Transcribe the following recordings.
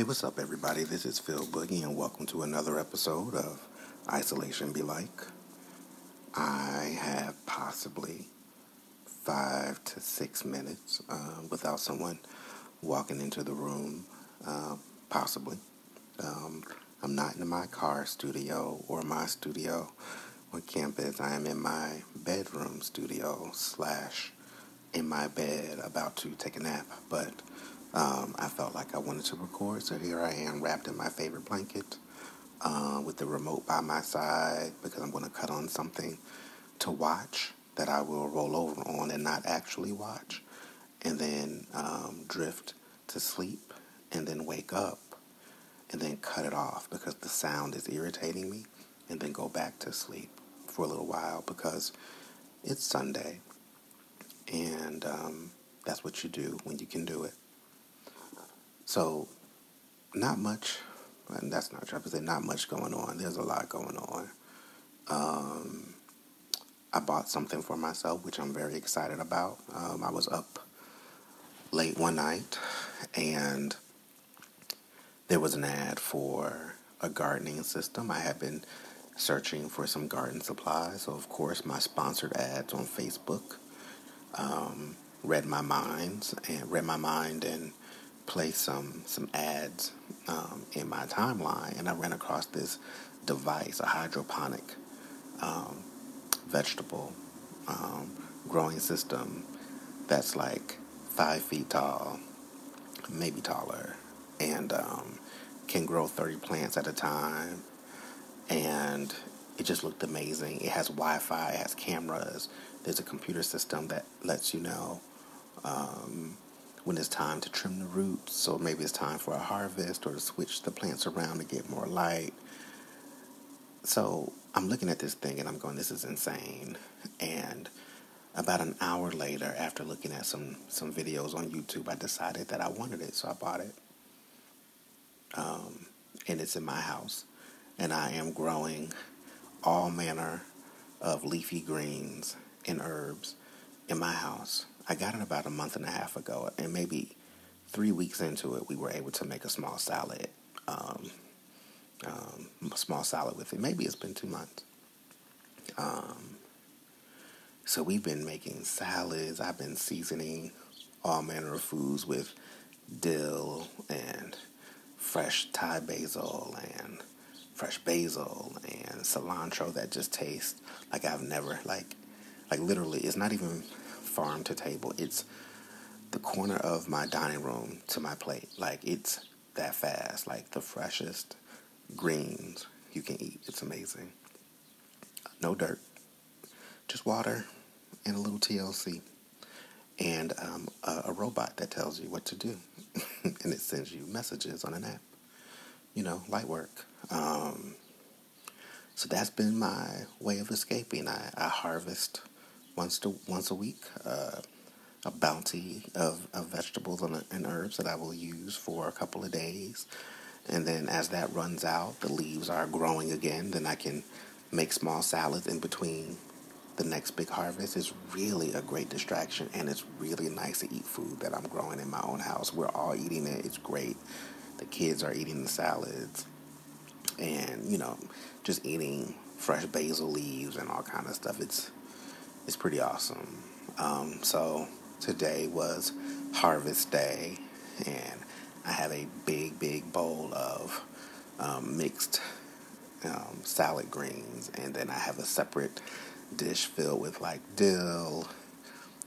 Hey, what's up, everybody? This is Phil Boogie, and welcome to another episode of Isolation Be Like. I have possibly five to six minutes uh, without someone walking into the room, uh, possibly. Um, I'm not in my car studio or my studio on campus. I am in my bedroom studio slash in my bed about to take a nap, but um, I felt like I wanted to record, so here I am wrapped in my favorite blanket uh, with the remote by my side because I'm going to cut on something to watch that I will roll over on and not actually watch, and then um, drift to sleep, and then wake up, and then cut it off because the sound is irritating me, and then go back to sleep for a little while because it's Sunday, and um, that's what you do when you can do it. So, not much, and that's not true. I say not much going on. There's a lot going on. Um, I bought something for myself, which I'm very excited about. Um, I was up late one night, and there was an ad for a gardening system. I had been searching for some garden supplies, so of course, my sponsored ads on Facebook um, read my minds and read my mind and play some some ads um, in my timeline, and I ran across this device, a hydroponic um, vegetable um, growing system that's like five feet tall, maybe taller, and um, can grow 30 plants at a time. And it just looked amazing. It has Wi Fi, it has cameras, there's a computer system that lets you know um, when it's time to trim the roots, so maybe it's time for a harvest or to switch the plants around to get more light. So I'm looking at this thing and I'm going, this is insane. And about an hour later, after looking at some some videos on YouTube, I decided that I wanted it, so I bought it. Um, and it's in my house, and I am growing all manner of leafy greens and herbs in my house. I got it about a month and a half ago, and maybe three weeks into it, we were able to make a small salad. Um, um, small salad with it. Maybe it's been two months. Um, so we've been making salads. I've been seasoning all manner of foods with dill and fresh Thai basil and fresh basil and cilantro that just tastes like I've never like like literally it's not even farm to table. It's the corner of my dining room to my plate. Like it's that fast. Like the freshest greens you can eat. It's amazing. No dirt, just water and a little TLC, and um, a, a, robot that tells you what to do, and it sends you messages on an app. You know, light work. Um, so that's been my way of escaping. I, I harvest once to once a week. Uh, a bounty of, of vegetables and, and herbs that I will use for a couple of days. And then as that runs out, the leaves are growing again. Then I can make small salads in between the next big harvest. It's really a great distraction, and it's really nice to eat food that I'm growing in my own house. We're all eating it. It's great. The kids are eating the salads, and you know, just eating fresh basil leaves and all kind of stuff. It's it's pretty awesome. Um, so today was harvest day, and I have a big, big bowl of um, mixed um, salad greens, and then I have a separate dish filled with like dill,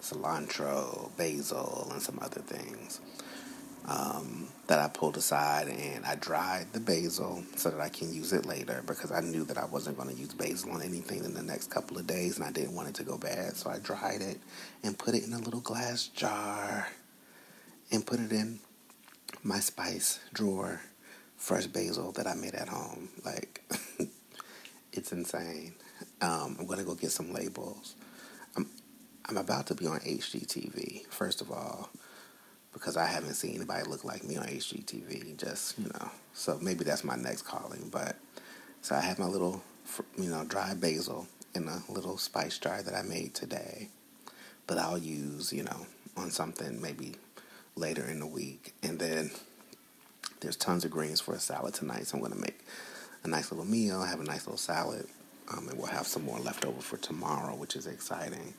cilantro, basil, and some other things um, that I pulled aside and I dried the basil so that I can use it later because I knew that I wasn't going to use basil on anything in the next couple of days and I didn't want it to go bad. So I dried it and put it in a little glass jar and put it in my spice drawer, fresh basil that I made at home. Like, it's insane. Um, I'm going to go get some labels. I'm, I'm about to be on HGTV, first of all because I haven't seen anybody look like me on HGTV. Just you know, so maybe that's my next calling. But so I have my little, you know, dry basil in a little spice jar that I made today, but I'll use you know on something maybe later in the week, and then There's tons of greens for a salad tonight, so I'm to make a nice little meal, have a nice little salad, um, and we'll have some more left over for tomorrow, which is exciting.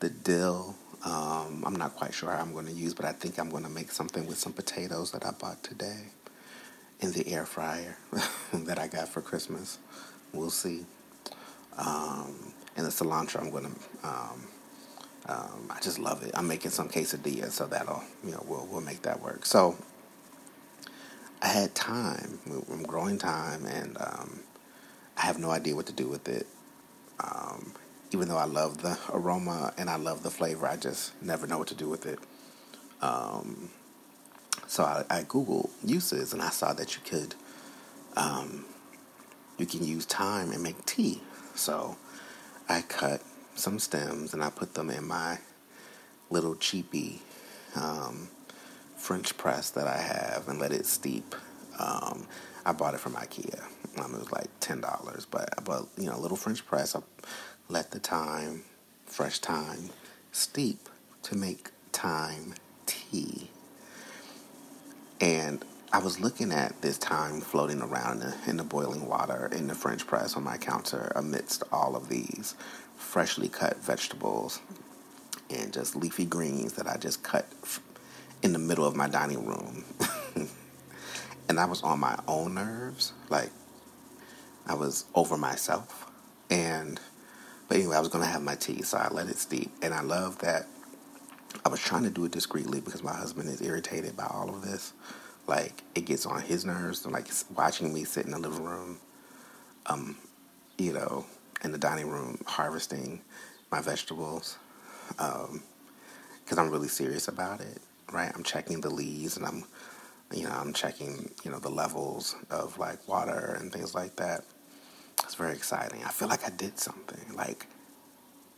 The dill, um, I'm not quite sure how I'm going to use, but I think I'm going to make something with some potatoes that I bought today in the air fryer that I got for Christmas. We'll see. Um, and the cilantro, I'm going to. Um, um, I just love it. I'm making some quesadillas, so that'll you know we'll we'll make that work. So I had time. I'm growing thyme, and um, I have no idea what to do with it. Um, even though I love the aroma and I love the flavor, I just never know what to do with it. Um, so I, I Googled uses, and I saw that you could um, you can use thyme and make tea. So I cut some stems and I put them in my little cheapy um, French press that I have and let it steep. Um, I bought it from IKEA. Um, it was like ten dollars, but but you know, little French press. I let the thyme, fresh thyme, steep to make thyme tea. And I was looking at this thyme floating around in the, in the boiling water in the French press on my counter amidst all of these freshly cut vegetables and just leafy greens that I just cut in the middle of my dining room. and I was on my own nerves. Like, I was over myself. And, but anyway, I was going to have my tea, so I let it steep. And I love that I was trying to do it discreetly because my husband is irritated by all of this. Like, it gets on his nerves. like, watching me sit in the living room, um, you know, in the dining room harvesting my vegetables. Um, because I'm really serious about it right? I'm checking the leads and I'm, you know, I'm checking, you know, the levels of like water and things like that. It's very exciting. I feel like I did something. Like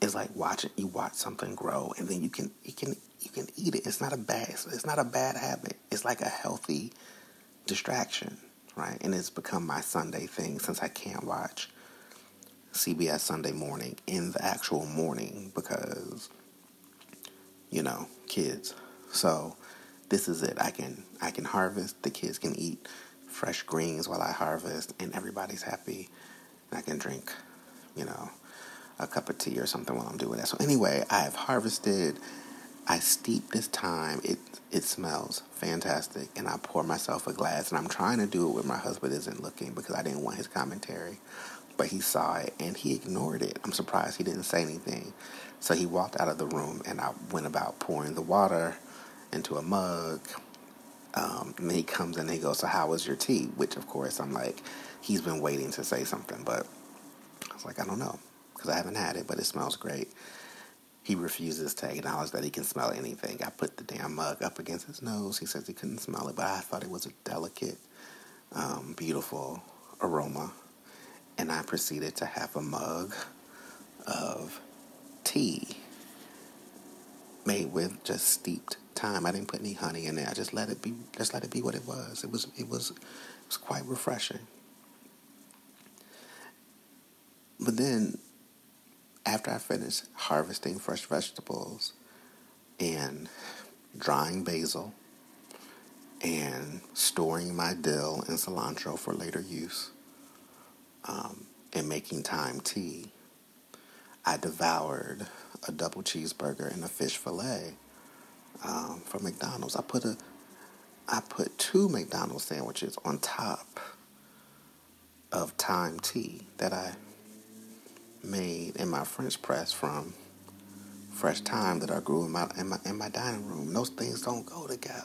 it's like watching you watch something grow and then you can you can you can eat it. It's not a bad it's not a bad habit. It's like a healthy distraction, right? And it's become my Sunday thing since I can't watch CBS Sunday morning in the actual morning because you know, kids. So this is it. I can I can harvest. The kids can eat fresh greens while I harvest, and everybody's happy. I can drink, you know, a cup of tea or something while I'm doing that. So anyway, I have harvested. I steep this thyme. It it smells fantastic, and I pour myself a glass. And I'm trying to do it when my husband isn't looking because I didn't want his commentary. But he saw it and he ignored it. I'm surprised he didn't say anything. So he walked out of the room, and I went about pouring the water into a mug. Um, and he comes in and he goes, So, how was your tea? Which, of course, I'm like, he's been waiting to say something, but I was like, I don't know, because I haven't had it, but it smells great. He refuses to acknowledge that he can smell anything. I put the damn mug up against his nose. He says he couldn't smell it, but I thought it was a delicate, um, beautiful aroma. And I proceeded to have a mug of tea made with just steeped thyme. I didn't put any honey in there. I just let it be. Just let it be what it was. It was. It was. It was quite refreshing. But then, after I finished harvesting fresh vegetables and drying basil and storing my dill and cilantro for later use um, and making thyme tea, I devoured a double cheeseburger and a fish fillet um, from McDonald's. I put a I put two McDonald's sandwiches on top of thyme tea that I made in my French press from fresh thyme that I grew in my in my in my dining room. Those things don't go together.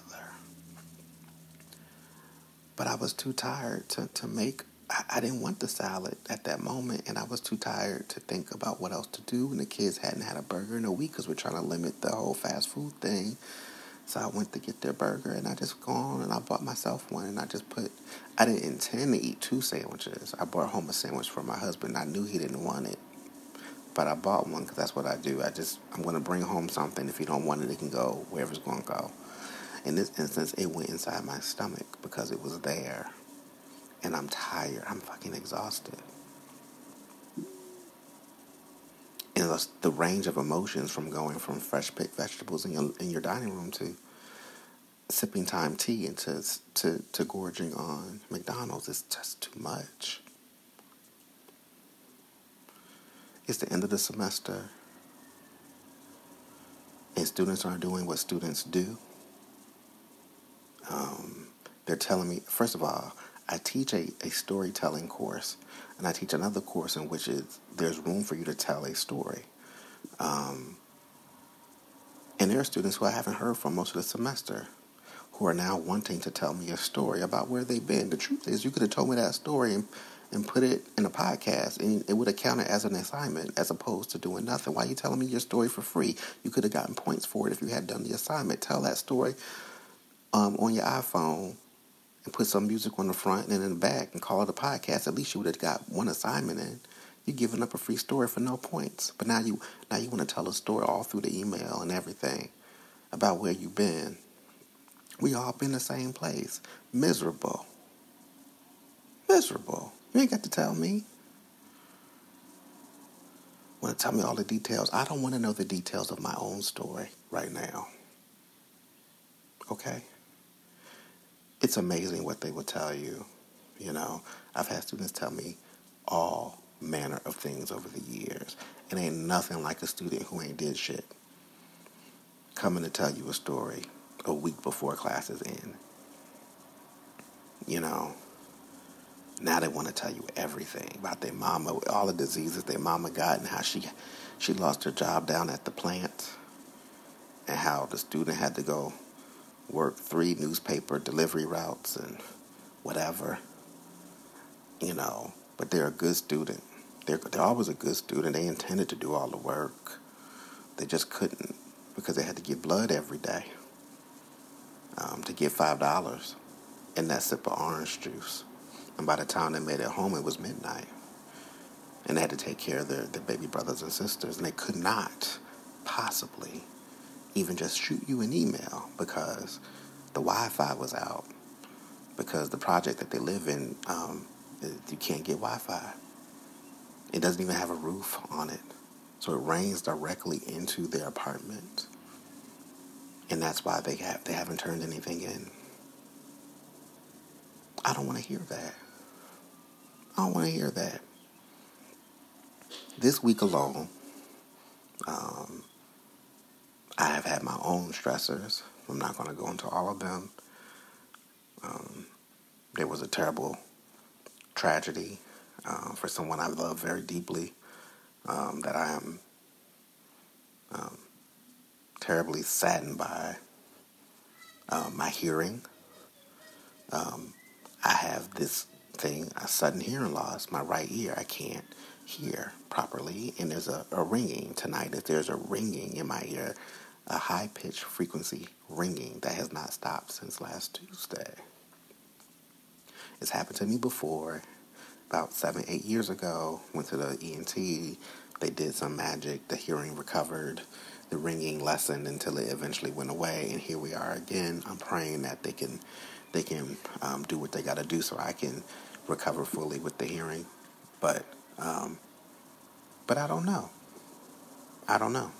But I was too tired to, to make I, I didn't want the salad at that moment, and I was too tired to think about what else to do. And the kids hadn't had a burger in a week because we're trying to limit the whole fast food thing. So I went to get their burger, and I just gone and I bought myself one, and I just put. I didn't intend to eat two sandwiches. I brought home a sandwich for my husband. I knew he didn't want it, but I bought one because that's what I do. I just I'm gonna bring home something. If you don't want it, it can go wherever it's gonna go. In this instance, it went inside my stomach because it was there and I'm tired. I'm fucking exhausted. And the, the range of emotions from going from fresh picked vegetables in your in your dining room to sipping thyme tea into to, to gorging on McDonald's is just too much. It's the end of the semester, and students aren't doing what students do. Um, they're telling me, first of all, I teach a, a storytelling course, and I teach another course in which is there's room for you to tell a story. Um, and there are students who I haven't heard from most of the semester who are now wanting to tell me a story about where they've been. The truth is, you could have told me that story and, and put it in a podcast, and it would have counted as an assignment as opposed to doing nothing. Why are you telling me your story for free? You could have gotten points for it if you had done the assignment. Tell that story um, on your iPhone and put some music on the front and in the back and call it a podcast. At least you would have got one assignment in. You're giving up a free story for no points. But now you now you want to tell a story all through the email and everything about where you've been we all been the same place. Miserable. Miserable. You ain't got to tell me. Want to tell me all the details? I don't want to know the details of my own story right now. Okay? It's amazing what they will tell you. You know, I've had students tell me all manner of things over the years. It ain't nothing like a student who ain't did shit coming to tell you a story a week before classes end. You know, now they want to tell you everything about their mama, all the diseases their mama got, and how she she lost her job down at the plant, and how the student had to go work three newspaper delivery routes and whatever. You know, but they're a good student. They're they're always a good student. They intended to do all the work. They just couldn't because they had to give blood every day um, to get five dollars in that sip of orange juice. And by the time they made it home, it was midnight, and they had to take care of their, their baby brothers and sisters, and they could not possibly even just shoot you an email because the Wi-Fi was out. Because the project that they live in, um, you can't get Wi-Fi. It doesn't even have a roof on it, so it rains directly into their apartment and that's why they have they haven't turned anything in. I don't want to hear that. I don't want to hear that. This week alone, um, I have had my own stressors. I'm not going to go into all of them. Um, there was a terrible tragedy uh, for someone I love very deeply um, that I am um, terribly saddened by uh, my hearing. Um, I have this thing, a sudden hearing loss. My right ear, I can't hear properly, and there's a, a ringing tonight. If there's a ringing in my ear, a high pitched frequency ringing that has not stopped since last Tuesday. It's happened to me before. About seven, eight years ago, went to the ENT. They did some magic. The hearing recovered the ringing lessened until it eventually went away, and here we are again. I'm praying that they can they can um, do what they got to do so I can recover fully with the hearing, but um, but I don't know. I don't know.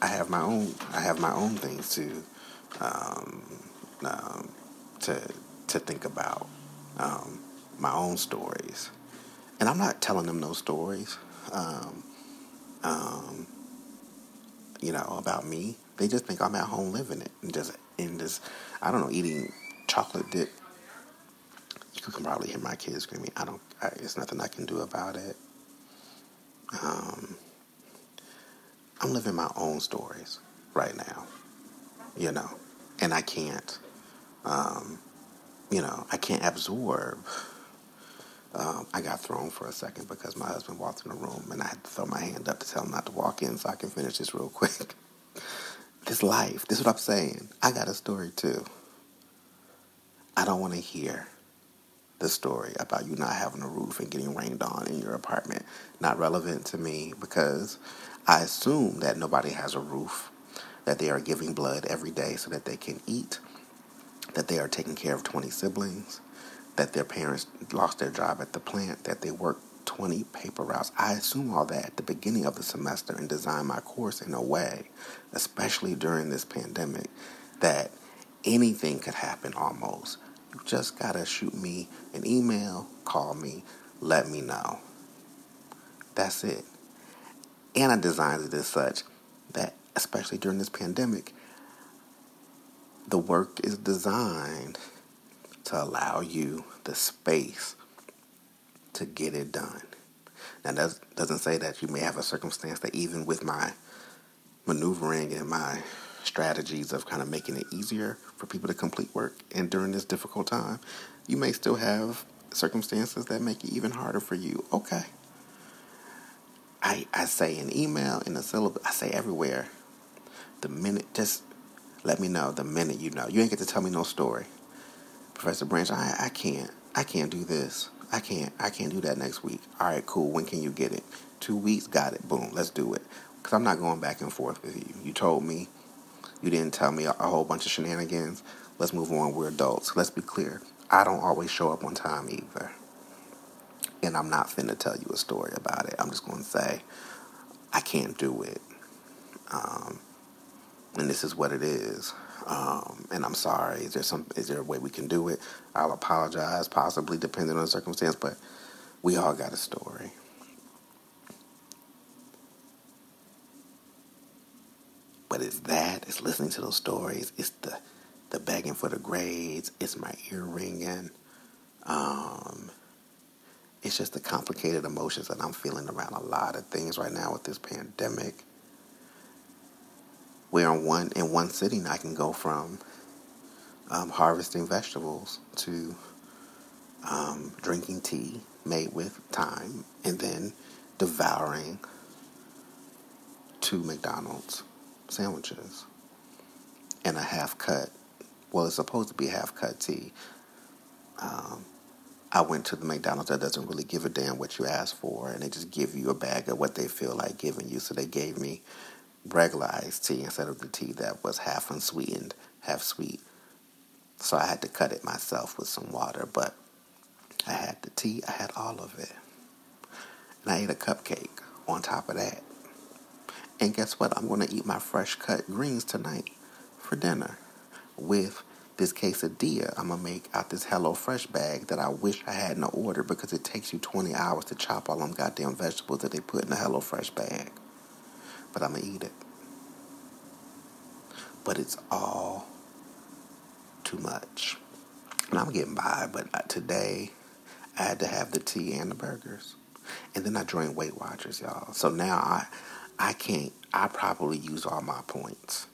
I have my own I have my own things to um, um to to think about um, my own stories, and I'm not telling them those stories. Um, um, you know, about me. They just think I'm at home living it and just in this, I don't know, eating chocolate dip. You can probably hear my kids screaming. I don't. I, it's nothing I can do about it. Um, I'm living my own stories right now, you know, and I can't, um, you know, I can't absorb um, I got thrown for a second because my husband walked in the room and I had to throw my hand up to tell him not to walk in so I can finish this real quick. this life, this is what I'm saying. I got a story too. I don't want to hear the story about you not having a roof and getting rained on in your apartment. Not relevant to me because I assume that nobody has a roof, that they are giving blood every day so that they can eat, that they are taking care of 20 siblings that their parents lost their job at the plant, that they work 20 paper routes. I assume all that at the beginning of the semester and design my course in a way, especially during this pandemic, that anything could happen almost. You just gotta shoot me an email, call me, let me know. That's it. And I designed it as such that, especially during this pandemic, the work is designed to allow you the space to get it done. Now, that doesn't say that you may have a circumstance that even with my maneuvering and my strategies of kind of making it easier for people to complete work and during this difficult time, you may still have circumstances that make it even harder for you. Okay. I, I say in email, in the syllabus, I say everywhere. The minute, just let me know the minute you know. You ain't get to tell me no story. Professor Branch, I, I can't. I can't do this. I can't. I can't do that next week. All right, cool. When can you get it? Two weeks. Got it. Boom. Let's do it. Because I'm not going back and forth with you. You told me. You didn't tell me a, whole bunch of shenanigans. Let's move on. We're adults. Let's be clear. I don't always show up on time either. And I'm not finna tell you a story about it. I'm just to say, I can't do it. Um, and this is what it is. Um, and I'm sorry. Is there some? Is there a way we can do it? I'll apologize, possibly depending on the circumstance. But we all got a story. But it's that. It's listening to those stories. It's the the begging for the grades. It's my ear ringing. Um, it's just the complicated emotions that I'm feeling around a lot of things right now with this pandemic where in one in one sitting I can go from um, harvesting vegetables to um, drinking tea made with thyme and then devouring two McDonald's sandwiches and a half cut. Well, it's supposed to be half cut tea. Um, I went to the McDonald's that doesn't really give a damn what you ask for, and they just give you a bag of what they feel like giving you. So they gave me regular iced tea instead of the tea that was half unsweetened, half sweet. So I had to cut it myself with some water, but I had the tea, I had all of it. And I ate a cupcake on top of that. And guess what? I'm going to eat my fresh cut greens tonight for dinner with this quesadilla I'm to make out this Hello Fresh bag that I wish I hadn't ordered because it takes you 20 hours to chop all them goddamn vegetables that they put in the Hello Fresh bag but I'm to eat it. But it's all too much. And I'm getting by, but today I had to have the tea and the burgers. And then I joined Weight Watchers, y'all. So now I I can't I probably use all my points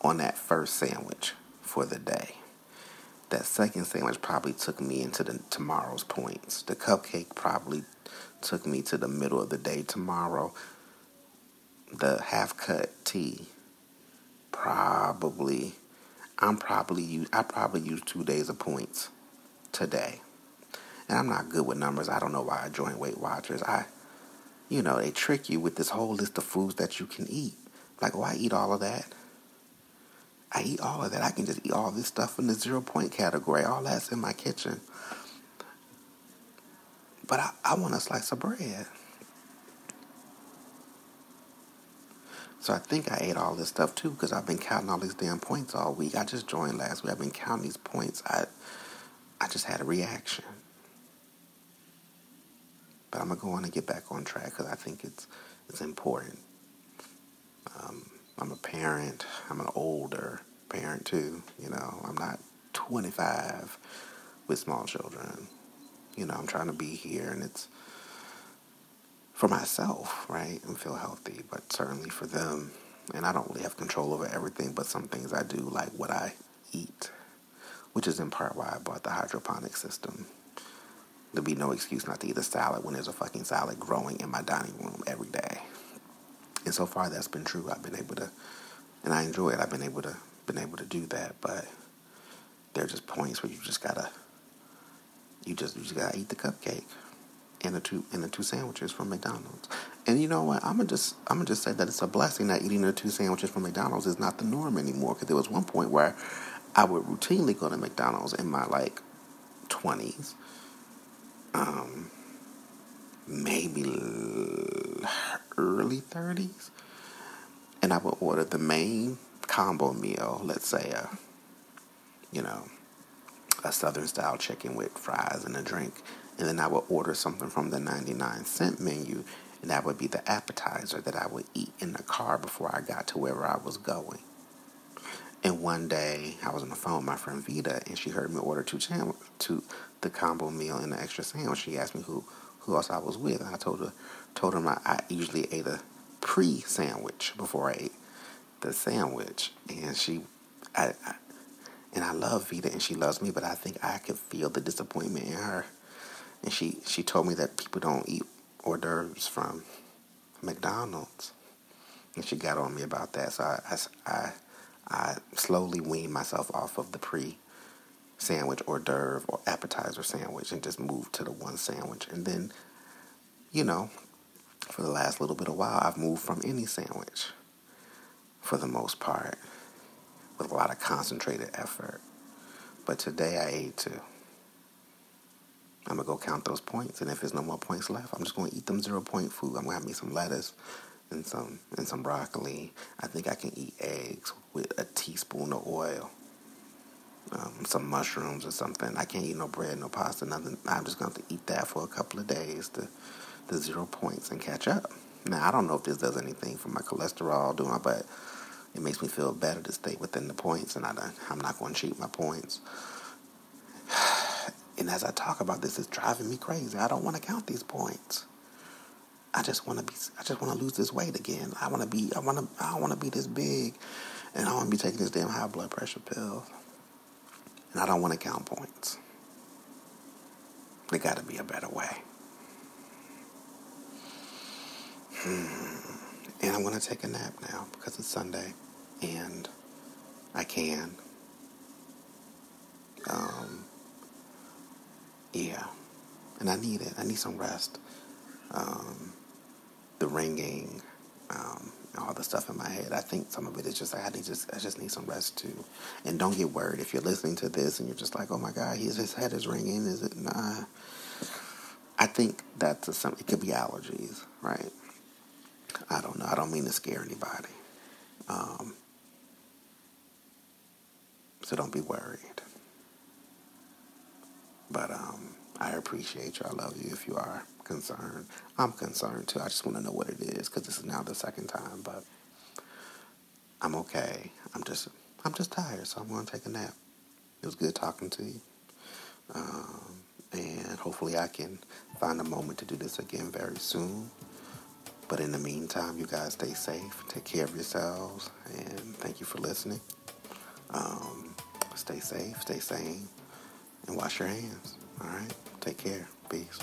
on that first sandwich for the day. That second sandwich probably took me into the tomorrow's points. The cupcake probably took me to the middle of the day tomorrow. The half cut tea, probably, I'm probably use I probably use two days of points today. And I'm not good with numbers. I don't know why I joined Weight Watchers. I, you know, they trick you with this whole list of foods that you can eat. Like, oh, I eat all of that. I eat all of that. I can just eat all this stuff in the zero point category. All that's in my kitchen. But I, I want a slice of bread. So I think I ate all this stuff too because I've been counting all these damn points all week. I just joined last week. I've been counting these points. I I just had a reaction. But I'm gonna go on and get back on track because I think it's it's important. Um, I'm a parent. I'm an older parent too. You know, I'm not 25 with small children you know, I'm trying to be here and it's for myself, right? And feel healthy, but certainly for them. And I don't really have control over everything, but some things I do, like what I eat, which is in part why I bought the hydroponic system. There'd be no excuse not to eat a salad when there's a fucking salad growing in my dining room every day. And so far that's been true. I've been able to and I enjoy it. I've been able to been able to do that, but there are just points where you just gotta you just you just gotta eat the cupcake and the two and the two sandwiches from McDonald's. And you know what? I'm gonna just I'm gonna just say that it's a blessing that eating the two sandwiches from McDonald's is not the norm anymore. Because there was one point where I would routinely go to McDonald's in my like twenties, um, maybe early thirties, and I would order the main combo meal, let's say a, you know, a southern style chicken with fries and a drink, and then I would order something from the 99 cent menu, and that would be the appetizer that I would eat in the car before I got to wherever I was going. And one day I was on the phone with my friend Vita, and she heard me order two sandwich, two the combo meal and the extra sandwich. She asked me who who else I was with, and I told her told her I, I usually ate a pre sandwich before I ate the sandwich, and she I, I and I love Vita and she loves me, but I think I could feel the disappointment in her. And she she told me that people don't eat hors d'oeuvres from McDonald's, and she got on me about that. So I I, I I slowly weaned myself off of the pre sandwich hors d'oeuvre or appetizer sandwich and just moved to the one sandwich. And then, you know, for the last little bit of while, I've moved from any sandwich for the most part with a lot of concentrated effort. But today I ate two. I'm gonna go count those points, and if there's no more points left, I'm just gonna eat them zero point food. I'm gonna have me some lettuce, and some and some broccoli. I think I can eat eggs with a teaspoon of oil. Um, some mushrooms or something. I can't eat no bread, no pasta, nothing. I'm just going to eat that for a couple of days to the zero points and catch up. Now I don't know if this does anything for my cholesterol, doing, but it makes me feel better to stay within the points, and I I'm not going to cheat my points. And as I talk about this, it's driving me crazy. I don't want to count these points. I just want to be. I just want to lose this weight again. I want to be. I want to. I want to be this big, and I want to be taking this damn high blood pressure pill. And I don't want to count points. There got to be a better way. Hmm. And I'm going to take a nap now because it's Sunday, and I can. Um. Yeah, and I need it. I need some rest. Um, the ringing, um, all the stuff in my head. I think some of it is just I need just I just need some rest too. And don't get worried if you're listening to this and you're just like, oh my god, his his head is ringing. Is it nah? I think that's a, some. It could be allergies, right? I don't know. I don't mean to scare anybody. Um, so don't be worried. But um, I appreciate you. I love you if you are concerned. I'm concerned too. I just want to know what it is because this is now the second time. But I'm okay. I'm just I'm just tired, so I'm going to take a nap. It was good talking to you. Um, and hopefully I can find a moment to do this again very soon. But in the meantime, you guys stay safe, take care of yourselves, and thank you for listening. Um, stay safe, stay sane, and wash your hands. All right? Take care. Peace.